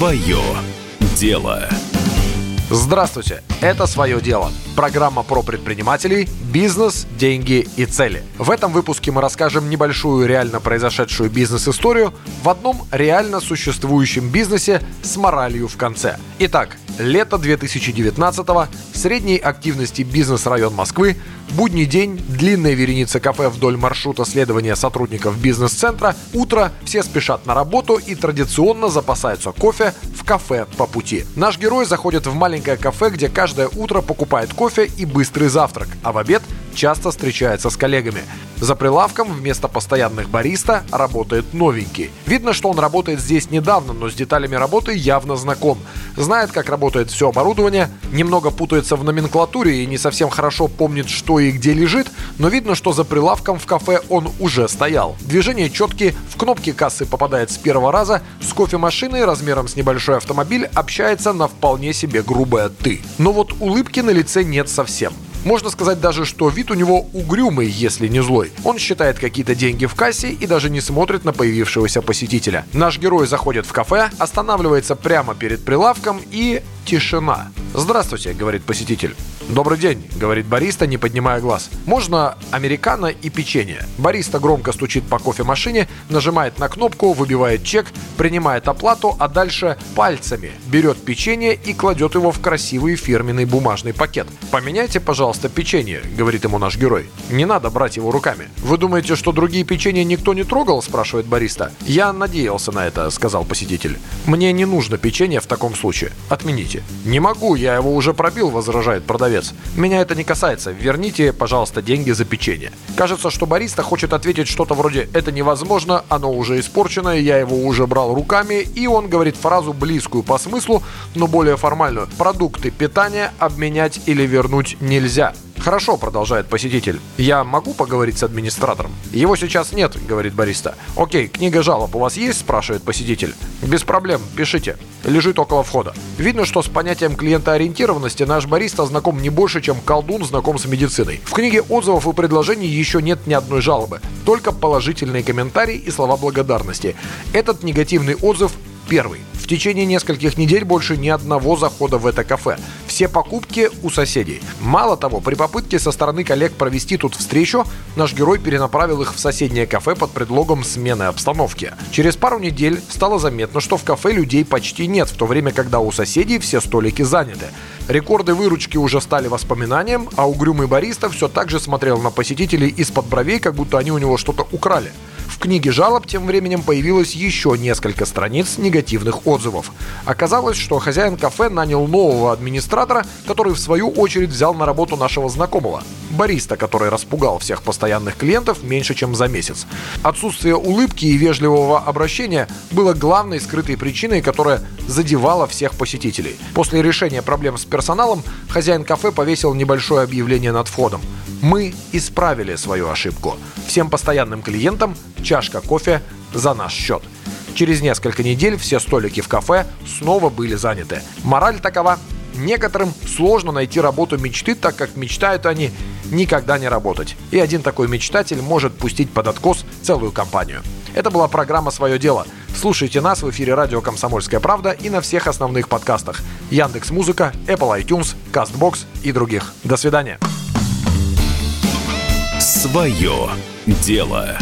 Свое дело. Здравствуйте, это «Свое дело» – программа про предпринимателей, бизнес, деньги и цели. В этом выпуске мы расскажем небольшую реально произошедшую бизнес-историю в одном реально существующем бизнесе с моралью в конце. Итак, лето 2019 средней активности бизнес-район Москвы, будний день, длинная вереница кафе вдоль маршрута следования сотрудников бизнес-центра, утро, все спешат на работу и традиционно запасаются кофе в кафе по пути. Наш герой заходит в маленькое кафе, где каждое утро покупает кофе и быстрый завтрак, а в обед часто встречается с коллегами. За прилавком вместо постоянных бариста работает новенький. Видно, что он работает здесь недавно, но с деталями работы явно знаком. Знает, как работает все оборудование, немного путается в номенклатуре и не совсем хорошо помнит, что и где лежит, но видно, что за прилавком в кафе он уже стоял. Движения четкие, в кнопки кассы попадает с первого раза, с кофемашиной размером с небольшой автомобиль общается на вполне себе грубое «ты». Но вот улыбки на лице нет совсем. Можно сказать даже, что вид у него угрюмый, если не злой. Он считает какие-то деньги в кассе и даже не смотрит на появившегося посетителя. Наш герой заходит в кафе, останавливается прямо перед прилавком и тишина. «Здравствуйте», — говорит посетитель. «Добрый день», — говорит бариста, не поднимая глаз. «Можно американо и печенье». Бариста громко стучит по кофемашине, нажимает на кнопку, выбивает чек, принимает оплату, а дальше пальцами берет печенье и кладет его в красивый фирменный бумажный пакет. «Поменяйте, пожалуйста, печенье», — говорит ему наш герой. «Не надо брать его руками». «Вы думаете, что другие печенья никто не трогал?» — спрашивает бариста. «Я надеялся на это», — сказал посетитель. «Мне не нужно печенье в таком случае. Отмените». «Не могу, я его уже пробил», — возражает продавец. «Меня это не касается. Верните, пожалуйста, деньги за печенье». Кажется, что бариста хочет ответить что-то вроде «это невозможно, оно уже испорчено, я его уже брал руками», и он говорит фразу близкую по смыслу, но более формальную. «Продукты питания обменять или вернуть нельзя». «Хорошо», — продолжает посетитель. «Я могу поговорить с администратором?» «Его сейчас нет», — говорит бариста. «Окей, книга жалоб у вас есть?» — спрашивает посетитель. «Без проблем, пишите». Лежит около входа. Видно, что с понятием клиентоориентированности наш бариста знаком не больше, чем колдун знаком с медициной. В книге отзывов и предложений еще нет ни одной жалобы. Только положительные комментарии и слова благодарности. Этот негативный отзыв первый. В течение нескольких недель больше ни одного захода в это кафе. Все покупки у соседей. Мало того, при попытке со стороны коллег провести тут встречу, наш герой перенаправил их в соседнее кафе под предлогом смены обстановки. Через пару недель стало заметно, что в кафе людей почти нет, в то время, когда у соседей все столики заняты. Рекорды выручки уже стали воспоминанием, а угрюмый бариста все так же смотрел на посетителей из-под бровей, как будто они у него что-то украли. Книге жалоб тем временем появилось еще несколько страниц негативных отзывов. Оказалось, что хозяин кафе нанял нового администратора, который в свою очередь взял на работу нашего знакомого. Бариста, который распугал всех постоянных клиентов меньше, чем за месяц. Отсутствие улыбки и вежливого обращения было главной скрытой причиной, которая задевала всех посетителей. После решения проблем с персоналом хозяин кафе повесил небольшое объявление над входом. Мы исправили свою ошибку. Всем постоянным клиентам чашка кофе за наш счет. Через несколько недель все столики в кафе снова были заняты. Мораль такова. Некоторым сложно найти работу мечты, так как мечтают они никогда не работать. И один такой мечтатель может пустить под откос целую компанию. Это была программа «Свое дело». Слушайте нас в эфире радио «Комсомольская правда» и на всех основных подкастах. Яндекс Музыка, Apple iTunes, CastBox и других. До свидания. Свое дело.